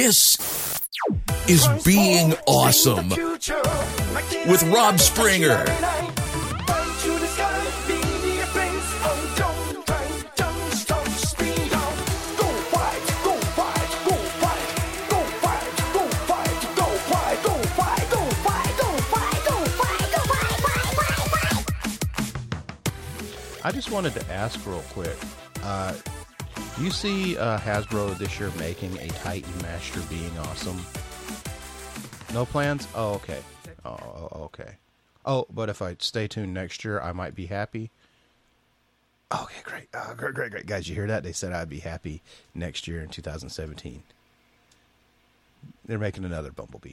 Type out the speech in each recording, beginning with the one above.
This is being awesome with Rob Springer. I just wanted to ask real quick. Uh, you see uh, Hasbro this year making a Titan Master being awesome? No plans? Oh, okay. Oh, okay. Oh, but if I stay tuned next year, I might be happy. Okay, great. Oh, great, great, great. Guys, you hear that? They said I'd be happy next year in 2017. They're making another Bumblebee.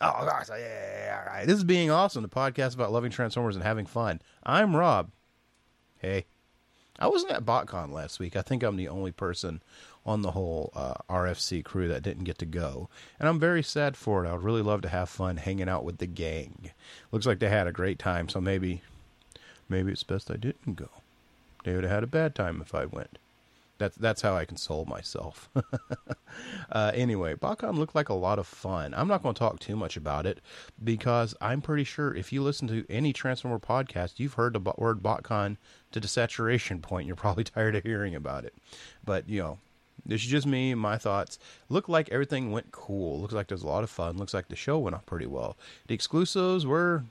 Oh, gosh. Yeah, yeah, yeah, all right. This is Being Awesome, the podcast about loving Transformers and having fun. I'm Rob. Hey. I wasn't at BotCon last week. I think I'm the only person on the whole uh, RFC crew that didn't get to go. And I'm very sad for it. I would really love to have fun hanging out with the gang. Looks like they had a great time, so maybe maybe it's best I didn't go. They would have had a bad time if I went. That's that's how I console myself. uh, anyway, BotCon looked like a lot of fun. I'm not going to talk too much about it because I'm pretty sure if you listen to any Transformer podcast, you've heard the word BotCon to the saturation point. You're probably tired of hearing about it. But you know, this is just me, my thoughts. Looked like everything went cool. Looks like there's a lot of fun. Looks like the show went off pretty well. The exclusives were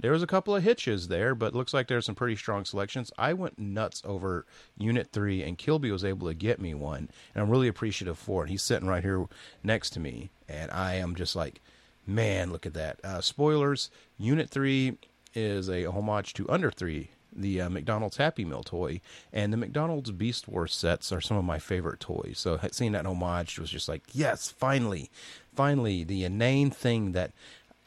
there was a couple of hitches there, but looks like there's some pretty strong selections. I went nuts over Unit 3, and Kilby was able to get me one, and I'm really appreciative for it. He's sitting right here next to me, and I am just like, man, look at that. Uh, spoilers Unit 3 is a homage to Under 3, the uh, McDonald's Happy Meal toy, and the McDonald's Beast Wars sets are some of my favorite toys. So seeing that homage was just like, yes, finally, finally, the inane thing that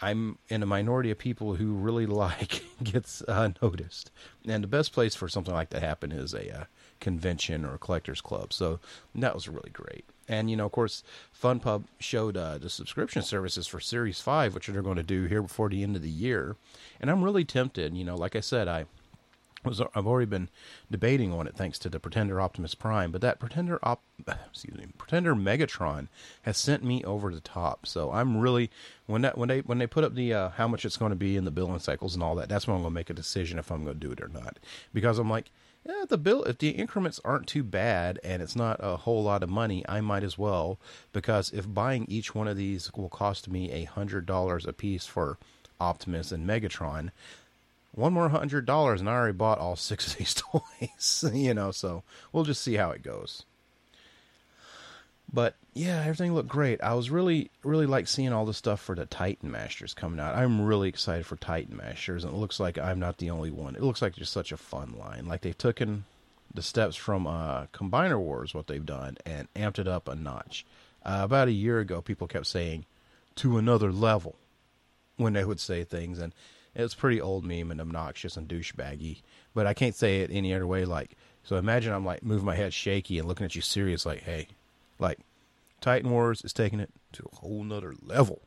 I'm in a minority of people who really like gets uh, noticed. And the best place for something like that to happen is a uh, convention or a collectors club. So that was really great. And you know, of course, FunPub showed uh, the subscription services for Series Five, which they're going to do here before the end of the year. And I'm really tempted. You know, like I said, I was I've already been debating on it thanks to the Pretender Optimus Prime, but that Pretender Op, excuse me, Pretender Megatron has sent me over the top. So I'm really when that when they when they put up the uh, how much it's going to be in the billing cycles and all that, that's when I'm going to make a decision if I'm going to do it or not. Because I'm like, yeah, the bill if the increments aren't too bad and it's not a whole lot of money, I might as well because if buying each one of these will cost me a hundred dollars a piece for Optimus and Megatron, one more hundred dollars and I already bought all six of these toys, you know, so we'll just see how it goes. But yeah, everything looked great. I was really, really like seeing all the stuff for the Titan Masters coming out. I'm really excited for Titan Masters, and it looks like I'm not the only one. It looks like just such a fun line. Like they've taken the steps from uh, Combiner Wars, what they've done, and amped it up a notch. Uh, about a year ago, people kept saying to another level when they would say things, and it's pretty old meme and obnoxious and douchebaggy, but I can't say it any other way. Like, so imagine I'm like moving my head shaky and looking at you serious, like, hey, like Titan Wars is taking it to a whole nother level.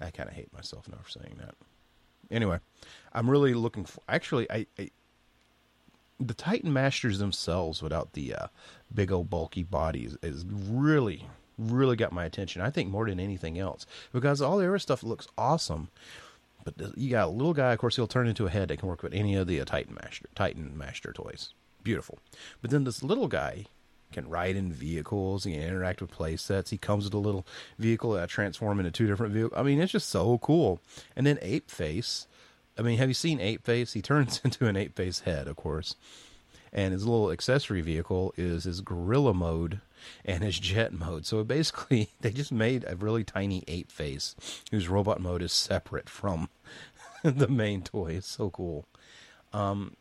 I kind of hate myself now for saying that. Anyway, I'm really looking for. Actually, I, I the Titan Masters themselves, without the uh, big old bulky bodies, is really, really got my attention. I think more than anything else because all the other stuff looks awesome. But you got a little guy, of course, he'll turn into a head that can work with any of the uh, Titan Master Titan Master toys. Beautiful. But then this little guy can ride in vehicles. He can interact with play sets. He comes with a little vehicle that transform into two different vehicles. I mean, it's just so cool. And then Ape Face. I mean, have you seen Ape Face? He turns into an Ape Face head, of course. And his little accessory vehicle is his gorilla mode and his jet mode. So basically, they just made a really tiny ape face whose robot mode is separate from the main toy. It's so cool. Um,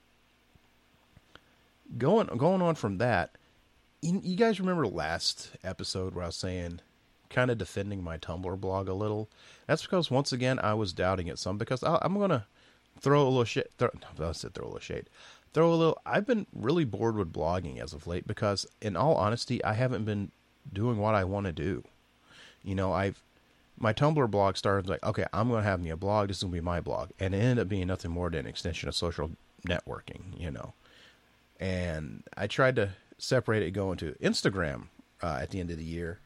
going going on from that, you, guys remember last episode where I was saying, kind of defending my Tumblr blog a little? That's because once again I was doubting it some because I, am gonna throw a little shit. Throw, no, I said throw a little shade throw a little. I've been really bored with blogging as of late because, in all honesty, I haven't been doing what I want to do. You know, I've my Tumblr blog started like, okay, I'm going to have me a blog. This is going to be my blog, and it ended up being nothing more than an extension of social networking. You know, and I tried to separate it going to Instagram uh, at the end of the year,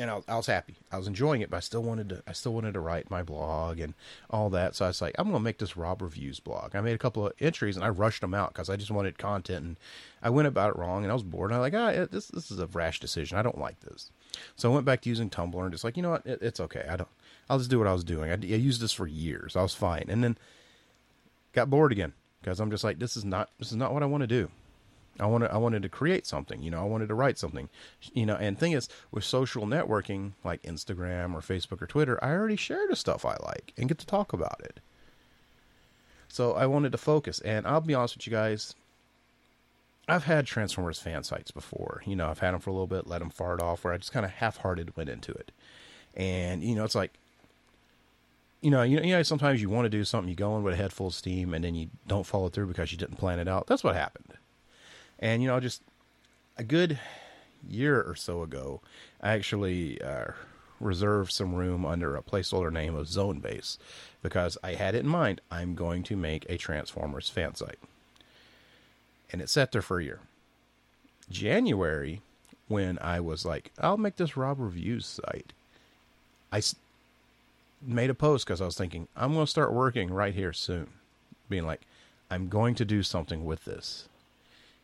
and I was, I was happy. I was enjoying it, but I still wanted to. I still wanted to write my blog and all that. So I was like, I'm going to make this Rob reviews blog. I made a couple of entries and I rushed them out because I just wanted content, and I went about it wrong. And I was bored. And I was like, ah, this this is a rash decision. I don't like this. So I went back to using Tumblr and just like, you know what, it, it's okay. I don't. I'll just do what I was doing. I, I used this for years. I was fine, and then got bored again because I'm just like, this is not this is not what I want to do. I wanted I wanted to create something, you know, I wanted to write something. You know, and thing is with social networking like Instagram or Facebook or Twitter, I already share the stuff I like and get to talk about it. So I wanted to focus and I'll be honest with you guys, I've had Transformers fan sites before. You know, I've had them for a little bit, let them fart off where I just kind of half-hearted went into it. And you know, it's like you know, you know, sometimes you want to do something, you go in with a head full of steam, and then you don't follow through because you didn't plan it out. That's what happened. And, you know, just a good year or so ago, I actually uh, reserved some room under a placeholder name of Zone Base because I had it in mind I'm going to make a Transformers fan site. And it sat there for a year. January, when I was like, I'll make this Rob Reviews site, I made a post because I was thinking, I'm going to start working right here soon. Being like, I'm going to do something with this.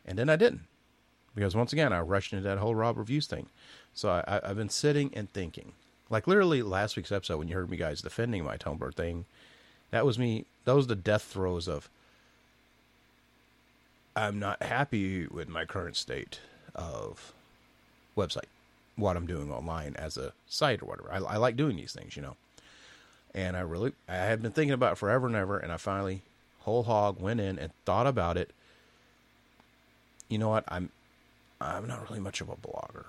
And then I didn't. Because once again, I rushed into that whole Rob Reviews thing. So I, I've been sitting and thinking. Like literally last week's episode, when you heard me guys defending my Tumblr thing, that was me. That was the death throes of. I'm not happy with my current state of website, what I'm doing online as a site or whatever. I, I like doing these things, you know. And I really, I had been thinking about it forever and ever, and I finally whole hog went in and thought about it you know what? I'm I'm not really much of a blogger.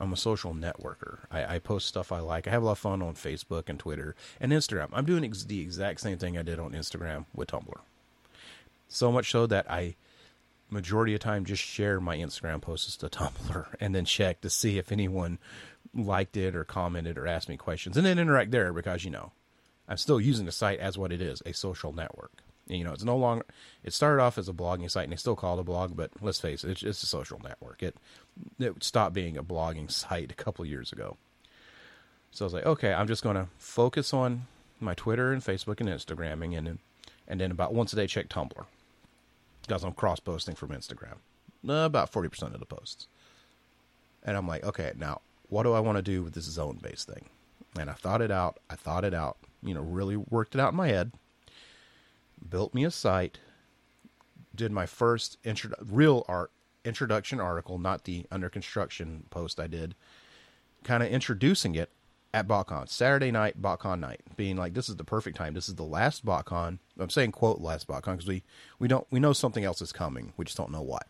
I'm a social networker. I, I, post stuff I like. I have a lot of fun on Facebook and Twitter and Instagram. I'm doing ex- the exact same thing I did on Instagram with Tumblr. So much so that I, majority of time, just share my Instagram posts to Tumblr and then check to see if anyone liked it or commented or asked me questions and then interact there because, you know, I'm still using the site as what it is a social network. You know, it's no longer. It started off as a blogging site, and they still call it a blog. But let's face it, it's, it's a social network. It it stopped being a blogging site a couple years ago. So I was like, okay, I'm just going to focus on my Twitter and Facebook and Instagramming, and and then about once a day check Tumblr because I'm cross posting from Instagram, uh, about forty percent of the posts. And I'm like, okay, now what do I want to do with this zone based thing? And I thought it out. I thought it out. You know, really worked it out in my head built me a site, did my first intro- real art introduction article, not the under construction post I did, kind of introducing it at BotCon, Saturday night, BotCon night, being like, this is the perfect time. This is the last BotCon. I'm saying quote last BotCon because we, we don't, we know something else is coming. We just don't know what.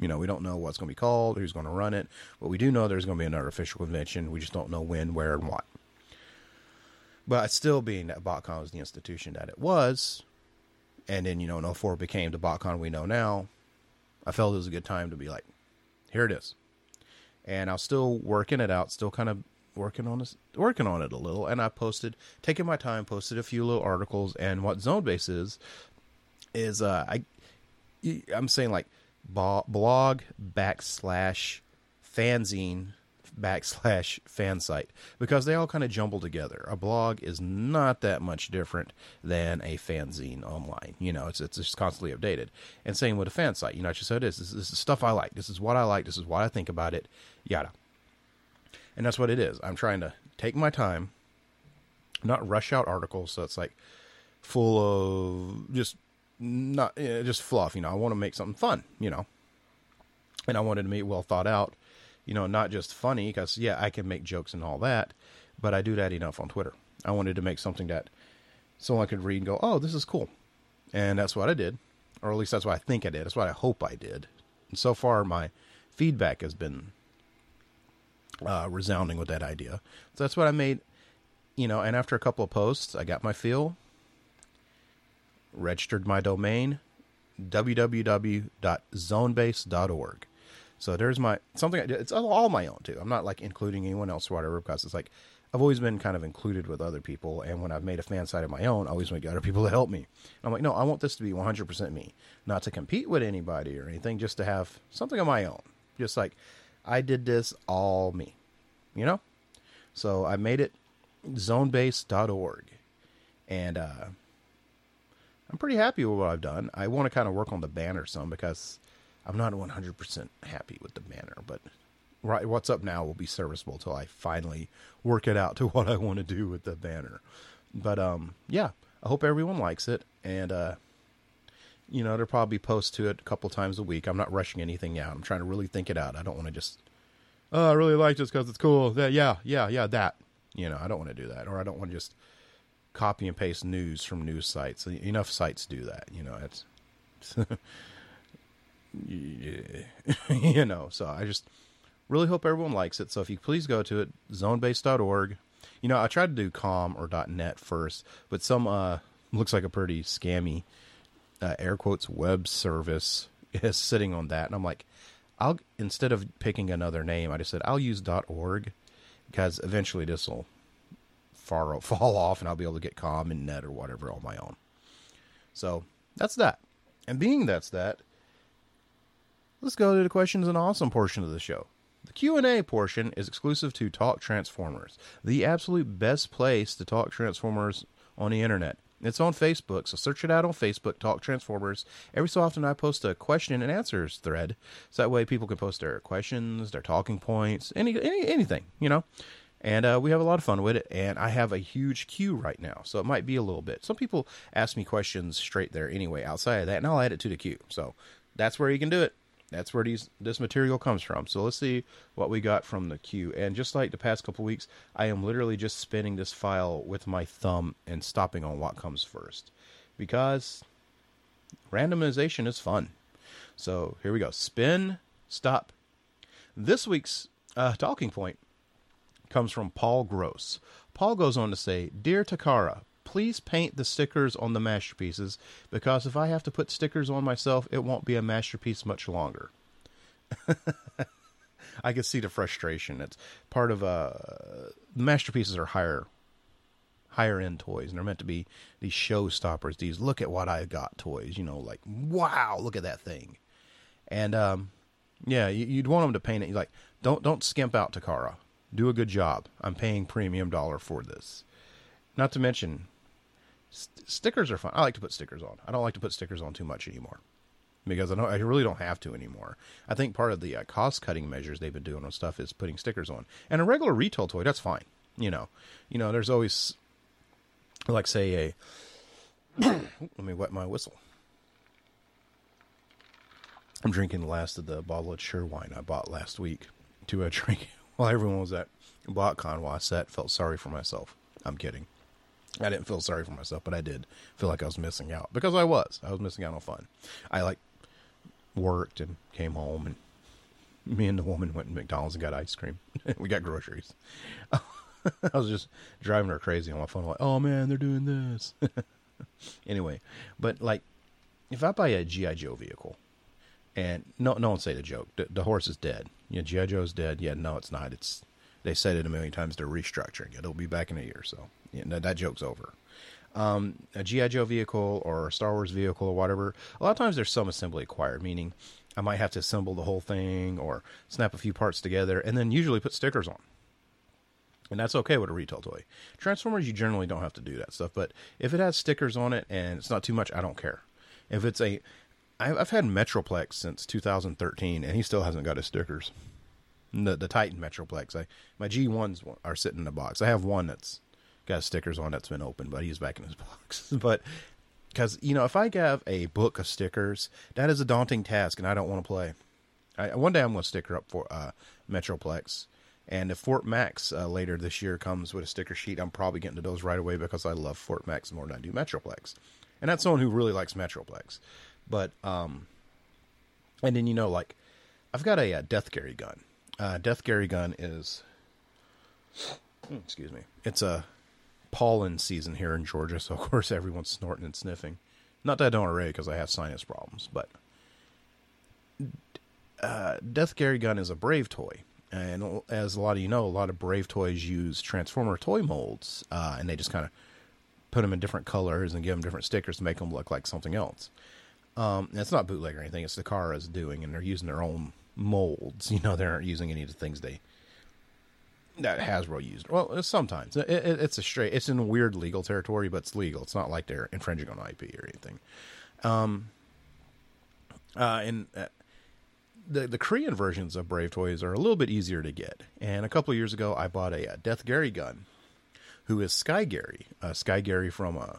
You know, we don't know what's going to be called, who's going to run it, but we do know there's going to be another official convention. We just don't know when, where, and what. But still being that BotCon was the institution that it was, and then you know in 04 became the BotCon we know now. I felt it was a good time to be like, here it is, and I was still working it out, still kind of working on this, working on it a little, and I posted, taking my time, posted a few little articles, and what Zone Base is, is uh, I, I'm saying like blog backslash fanzine backslash fan site because they all kind of jumble together. A blog is not that much different than a fanzine online. You know, it's it's just constantly updated. And same with a fan site. You know, just so it is. This, this is stuff I like. This is what I like. This is what I think about it. Yada. And that's what it is. I'm trying to take my time, not rush out articles. So it's like full of just not you know, just fluff. You know, I want to make something fun. You know, and I wanted to be well thought out you know, not just funny because yeah, I can make jokes and all that, but I do that enough on Twitter. I wanted to make something that someone could read and go, "Oh, this is cool," and that's what I did, or at least that's what I think I did. That's what I hope I did. And so far, my feedback has been uh, resounding with that idea. So that's what I made. You know, and after a couple of posts, I got my feel, registered my domain, www.zonebase.org. So there's my something. It's all my own too. I'm not like including anyone else or whatever because it's like I've always been kind of included with other people. And when I've made a fan site of my own, I always make other people to help me. And I'm like, no, I want this to be 100% me, not to compete with anybody or anything, just to have something of my own. Just like I did this all me, you know. So I made it zonebase.org. And uh, I'm pretty happy with what I've done. I want to kind of work on the banner some because I'm not 100% happy with the banner, but right what's up now will be serviceable till I finally work it out to what I want to do with the banner. But um yeah, I hope everyone likes it and uh you know, they'll probably post to it a couple times a week. I'm not rushing anything out. I'm trying to really think it out. I don't want to just oh, I really like this because it's cool. That, yeah, yeah, yeah, that. You know, I don't want to do that, or I don't want to just copy and paste news from news sites. Enough sites do that. You know, it's you know. So I just really hope everyone likes it. So if you please go to it, zonebase.org. You know, I tried to do com or .net first, but some uh looks like a pretty scammy uh, air quotes web service is sitting on that, and I'm like, I'll instead of picking another name, I just said I'll use .org because eventually this will far fall off, and I'll be able to get com and net or whatever on my own. So that's that. And being that's that, let's go to the questions and awesome portion of the show. The Q&A portion is exclusive to Talk Transformers, the absolute best place to talk Transformers on the internet. It's on Facebook, so search it out on Facebook, Talk Transformers. Every so often I post a question and answers thread, so that way people can post their questions, their talking points, any, any anything, you know. And uh, we have a lot of fun with it. And I have a huge queue right now, so it might be a little bit. Some people ask me questions straight there anyway, outside of that, and I'll add it to the queue. So that's where you can do it. That's where these this material comes from. So let's see what we got from the queue. And just like the past couple weeks, I am literally just spinning this file with my thumb and stopping on what comes first. Because randomization is fun. So here we go. Spin, stop. This week's uh, talking point comes from Paul Gross. Paul goes on to say, Dear Takara, please paint the stickers on the masterpieces because if I have to put stickers on myself, it won't be a masterpiece much longer. I can see the frustration. It's part of uh the masterpieces are higher higher end toys and they're meant to be these showstoppers, these look at what I got toys, you know, like wow, look at that thing. And um yeah, you'd want them to paint it You're like don't don't skimp out Takara. Do a good job. I'm paying premium dollar for this. Not to mention St- stickers are fun. I like to put stickers on. I don't like to put stickers on too much anymore because I don't. I really don't have to anymore. I think part of the uh, cost cutting measures they've been doing on stuff is putting stickers on. And a regular retail toy, that's fine. You know, you know. There's always, like, say a. let me wet my whistle. I'm drinking the last of the bottle of Sure wine I bought last week to a drink while everyone was at BotCon while I sat. Felt sorry for myself. I'm kidding. I didn't feel sorry for myself, but I did feel like I was missing out because I was. I was missing out on fun. I like worked and came home and me and the woman went to McDonald's and got ice cream. we got groceries. I was just driving her crazy on my phone like, "Oh man, they're doing this." anyway, but like if I buy a GI Joe vehicle and no no one say the joke, the, the horse is dead. Yeah, GI Joe's dead. Yeah, no it's not. It's they said it a million times. They're restructuring it. It'll be back in a year. So yeah, that, that joke's over. Um, a GI Joe vehicle or a Star Wars vehicle or whatever. A lot of times there's some assembly acquired, meaning I might have to assemble the whole thing or snap a few parts together, and then usually put stickers on. And that's okay with a retail toy. Transformers, you generally don't have to do that stuff, but if it has stickers on it and it's not too much, I don't care. If it's a, I've had Metroplex since 2013, and he still hasn't got his stickers the the Titan Metroplex. I my G ones are sitting in a box. I have one that's got stickers on that's been open, but he's back in his box. but because you know, if I have a book of stickers, that is a daunting task, and I don't want to play. I, one day I'm going to sticker up for uh, Metroplex, and if Fort Max uh, later this year comes with a sticker sheet, I'm probably getting to those right away because I love Fort Max more than I do Metroplex, and that's someone who really likes Metroplex. But um, and then you know, like I've got a, a Death Gary gun uh, Death Gary gun is, hmm, excuse me, it's a pollen season here in Georgia, so of course everyone's snorting and sniffing. Not that I don't already, because I have sinus problems, but uh, Death Gary gun is a Brave toy. And as a lot of you know, a lot of Brave toys use Transformer toy molds, uh, and they just kind of put them in different colors and give them different stickers to make them look like something else. Um, it's not bootleg or anything; it's the Takara is doing, and they're using their own molds. You know, they aren't using any of the things they that Hasbro used. Well, sometimes it, it, it's a straight. It's in weird legal territory, but it's legal. It's not like they're infringing on IP or anything. Um. Uh, and uh, the the Korean versions of Brave Toys are a little bit easier to get. And a couple years ago, I bought a, a Death Gary gun, who is Sky Gary. Uh, Sky Gary from uh, what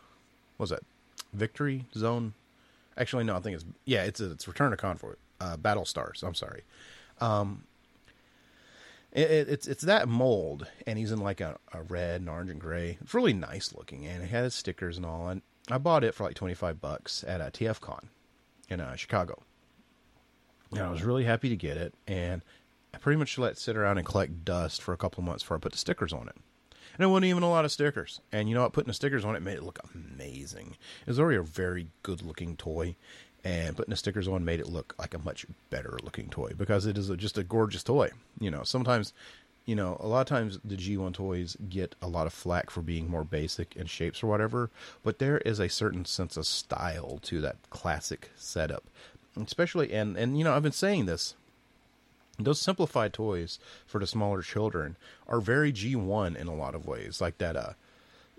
was that Victory Zone? Actually, no, I think it's yeah, it's a, it's Return to Convoy, uh, Battle Stars. I'm sorry. Um, it, it, it's it's that mold, and he's in like a, a red and orange and gray. It's really nice looking, and it has stickers and all. And I bought it for like twenty five bucks at a TFCon in uh, Chicago. And I was really happy to get it, and I pretty much let it sit around and collect dust for a couple of months before I put the stickers on it. And it wasn't even a lot of stickers. And you know what? Putting the stickers on it made it look amazing. It was already a very good looking toy, and putting the stickers on made it look like a much better looking toy because it is a, just a gorgeous toy. You know, sometimes, you know, a lot of times the G1 toys get a lot of flack for being more basic in shapes or whatever, but there is a certain sense of style to that classic setup. Especially, and, and you know, I've been saying this those simplified toys for the smaller children are very G1 in a lot of ways, like that uh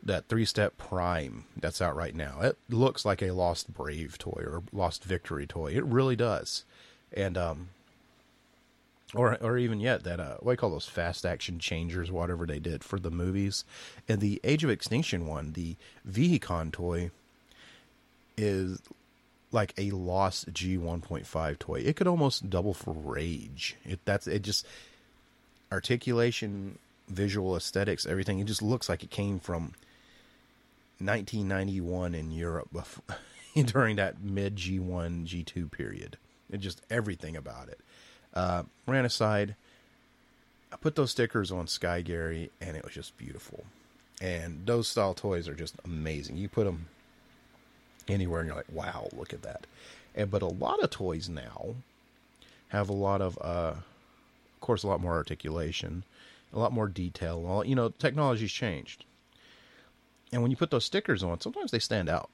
that three step prime that's out right now. It looks like a Lost Brave toy or Lost Victory toy. It really does. And um or or even yet that uh what do you call those fast action changers, whatever they did for the movies. And the Age of Extinction one, the Vehicon toy is like a lost G one point five toy. It could almost double for Rage. It that's it just articulation, visual aesthetics, everything. It just looks like it came from 1991 in Europe before, during that mid G1 G2 period. It just everything about it. Uh, ran aside. I put those stickers on Sky Gary, and it was just beautiful. And those style toys are just amazing. You put them anywhere and you're like, wow, look at that. And but a lot of toys now have a lot of uh of course a lot more articulation, a lot more detail. All you know, technology's changed. And when you put those stickers on, sometimes they stand out.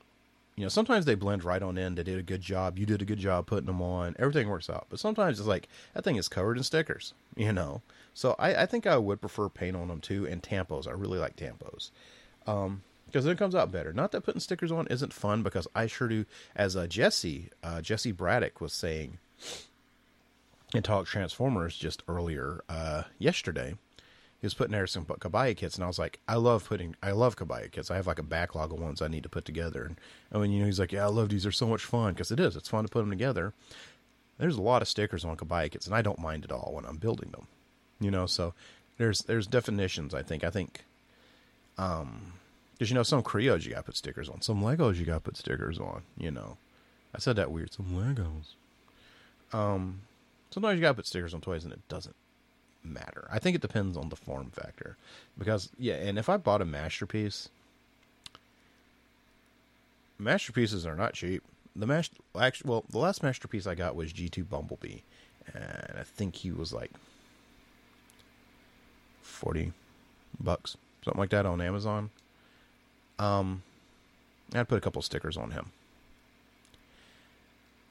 You know, sometimes they blend right on in. They did a good job. You did a good job putting them on. Everything works out. But sometimes it's like that thing is covered in stickers. You know, so I, I think I would prefer paint on them too. And tampos, I really like tampos. Um, because it comes out better. Not that putting stickers on isn't fun, because I sure do. As uh, Jesse uh, Jesse Braddock was saying in Talk Transformers just earlier uh, yesterday, he was putting there some kabaya kits, and I was like, I love putting, I love kabaya kits. I have like a backlog of ones I need to put together, and, and when you know, he's like, yeah, I love these. They're so much fun because it is. It's fun to put them together. There's a lot of stickers on kabaya kits, and I don't mind at all when I'm building them. You know, so there's there's definitions. I think I think um because you know, some Kre-Os you got to put stickers on. Some Legos you got to put stickers on. You know, I said that weird. Some Legos. Um, sometimes you got to put stickers on toys, and it doesn't matter. I think it depends on the form factor. Because yeah, and if I bought a masterpiece, masterpieces are not cheap. The master, actually, well, the last masterpiece I got was G two Bumblebee, and I think he was like forty bucks, something like that on Amazon. Um, I'd put a couple stickers on him.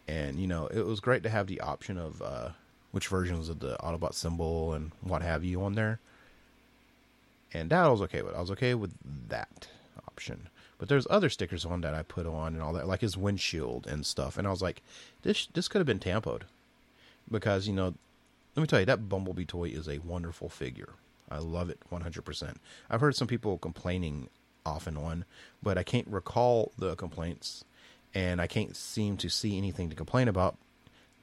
And, you know, it was great to have the option of uh, which versions of the Autobot symbol and what have you on there. And that I was okay with. I was okay with that option. But there's other stickers on that I put on and all that, like his windshield and stuff. And I was like, this this could have been tampoed. Because, you know, let me tell you, that Bumblebee toy is a wonderful figure. I love it 100%. I've heard some people complaining off and on, but I can't recall the complaints and I can't seem to see anything to complain about.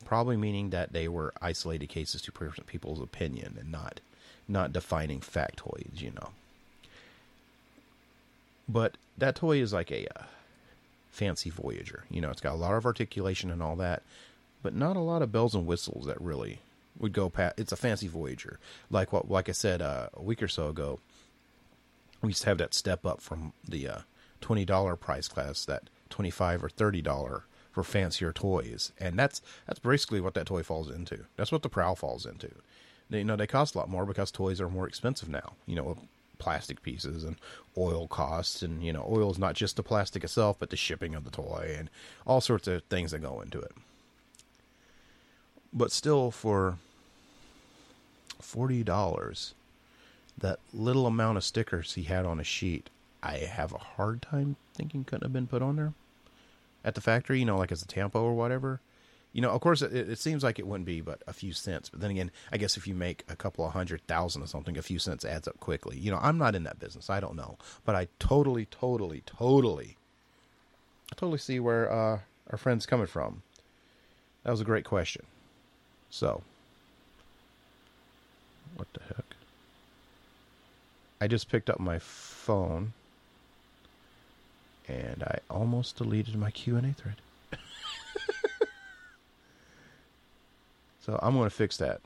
Probably meaning that they were isolated cases to people's opinion and not not defining factoids, you know. But that toy is like a uh, fancy Voyager. You know, it's got a lot of articulation and all that, but not a lot of bells and whistles that really would go past. It's a fancy Voyager, like what, like I said uh, a week or so ago we used to have that step up from the uh, twenty dollar price class, that twenty five or thirty dollar for fancier toys, and that's that's basically what that toy falls into. That's what the Prowl falls into. They, you know, they cost a lot more because toys are more expensive now. You know, plastic pieces and oil costs, and you know, oil is not just the plastic itself, but the shipping of the toy and all sorts of things that go into it. But still, for forty dollars, that little amount of stickers he had on a sheet, I have a hard time thinking couldn't have been put on there at the factory, you know, like as a tampo or whatever. You know, of course, it, it seems like it wouldn't be but a few cents. But then again, I guess if you make a couple of hundred thousand or something, a few cents adds up quickly. You know, I'm not in that business. I don't know. But I totally, totally, totally, I totally see where uh, our friend's coming from. That was a great question. So, what the heck? I just picked up my phone and I almost deleted my Q&A thread. so I'm going to fix that.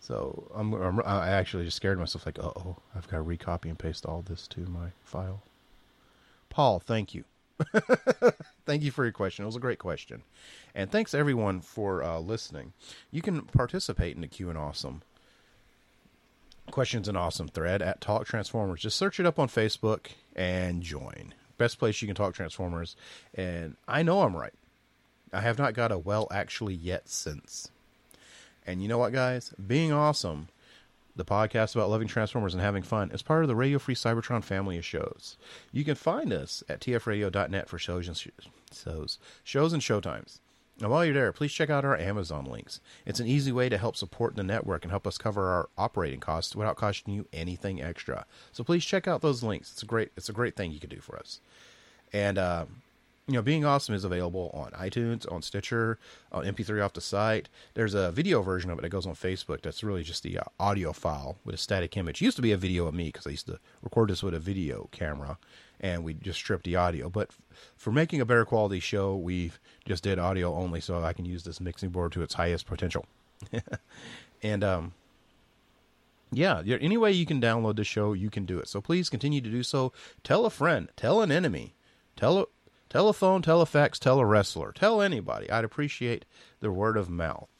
So I'm, I'm, i actually just scared myself like, uh oh, I've got to recopy and paste all this to my file. Paul, thank you. thank you for your question. It was a great question. And thanks everyone for uh, listening. You can participate in the Q and Awesome questions an awesome thread at Talk Transformers. Just search it up on Facebook and join. Best place you can talk Transformers. And I know I'm right. I have not got a well actually yet since. And you know what, guys? Being awesome, the podcast about loving Transformers and having fun, is part of the Radio Free Cybertron family of shows. You can find us at tfradio.net for shows and shows, shows and showtimes. And while you're there, please check out our Amazon links. It's an easy way to help support the network and help us cover our operating costs without costing you anything extra. So please check out those links. It's a great it's a great thing you can do for us. And uh, you know, being awesome is available on iTunes, on Stitcher, on MP3 off the site. There's a video version of it that goes on Facebook. That's really just the uh, audio file with a static image. It used to be a video of me because I used to record this with a video camera, and we just stripped the audio. But for making a better quality show, we just did audio only, so I can use this mixing board to its highest potential. and um, yeah, any way you can download the show, you can do it. So please continue to do so. Tell a friend, tell an enemy, tell a telephone, telefax, tell a wrestler, tell anybody. I'd appreciate the word of mouth.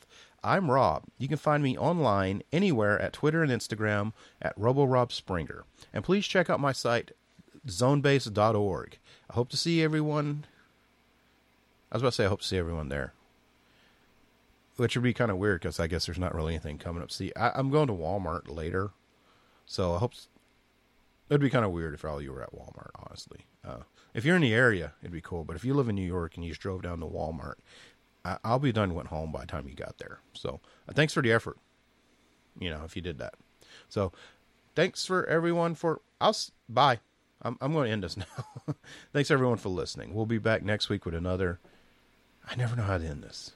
I'm Rob. You can find me online anywhere at Twitter and Instagram at RoboRobSpringer. And please check out my site, zonebase.org. I hope to see everyone. I was about to say, I hope to see everyone there. Which would be kind of weird because I guess there's not really anything coming up. See, I, am going to Walmart later. So I hope. It'd be kind of weird if all you were at Walmart, honestly. Uh, if you're in the area, it'd be cool. But if you live in New York and you just drove down to Walmart, I, will be done went home by the time you got there. So uh, thanks for the effort. You know, if you did that. So thanks for everyone for. I'll bye. I'm, I'm going to end this now. Thanks everyone for listening. We'll be back next week with another. I never know how to end this.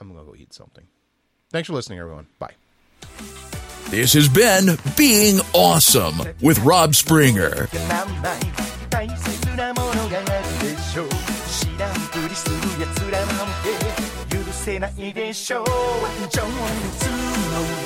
I'm going to go eat something. Thanks for listening, everyone. Bye. This has been Being Awesome with Rob Springer.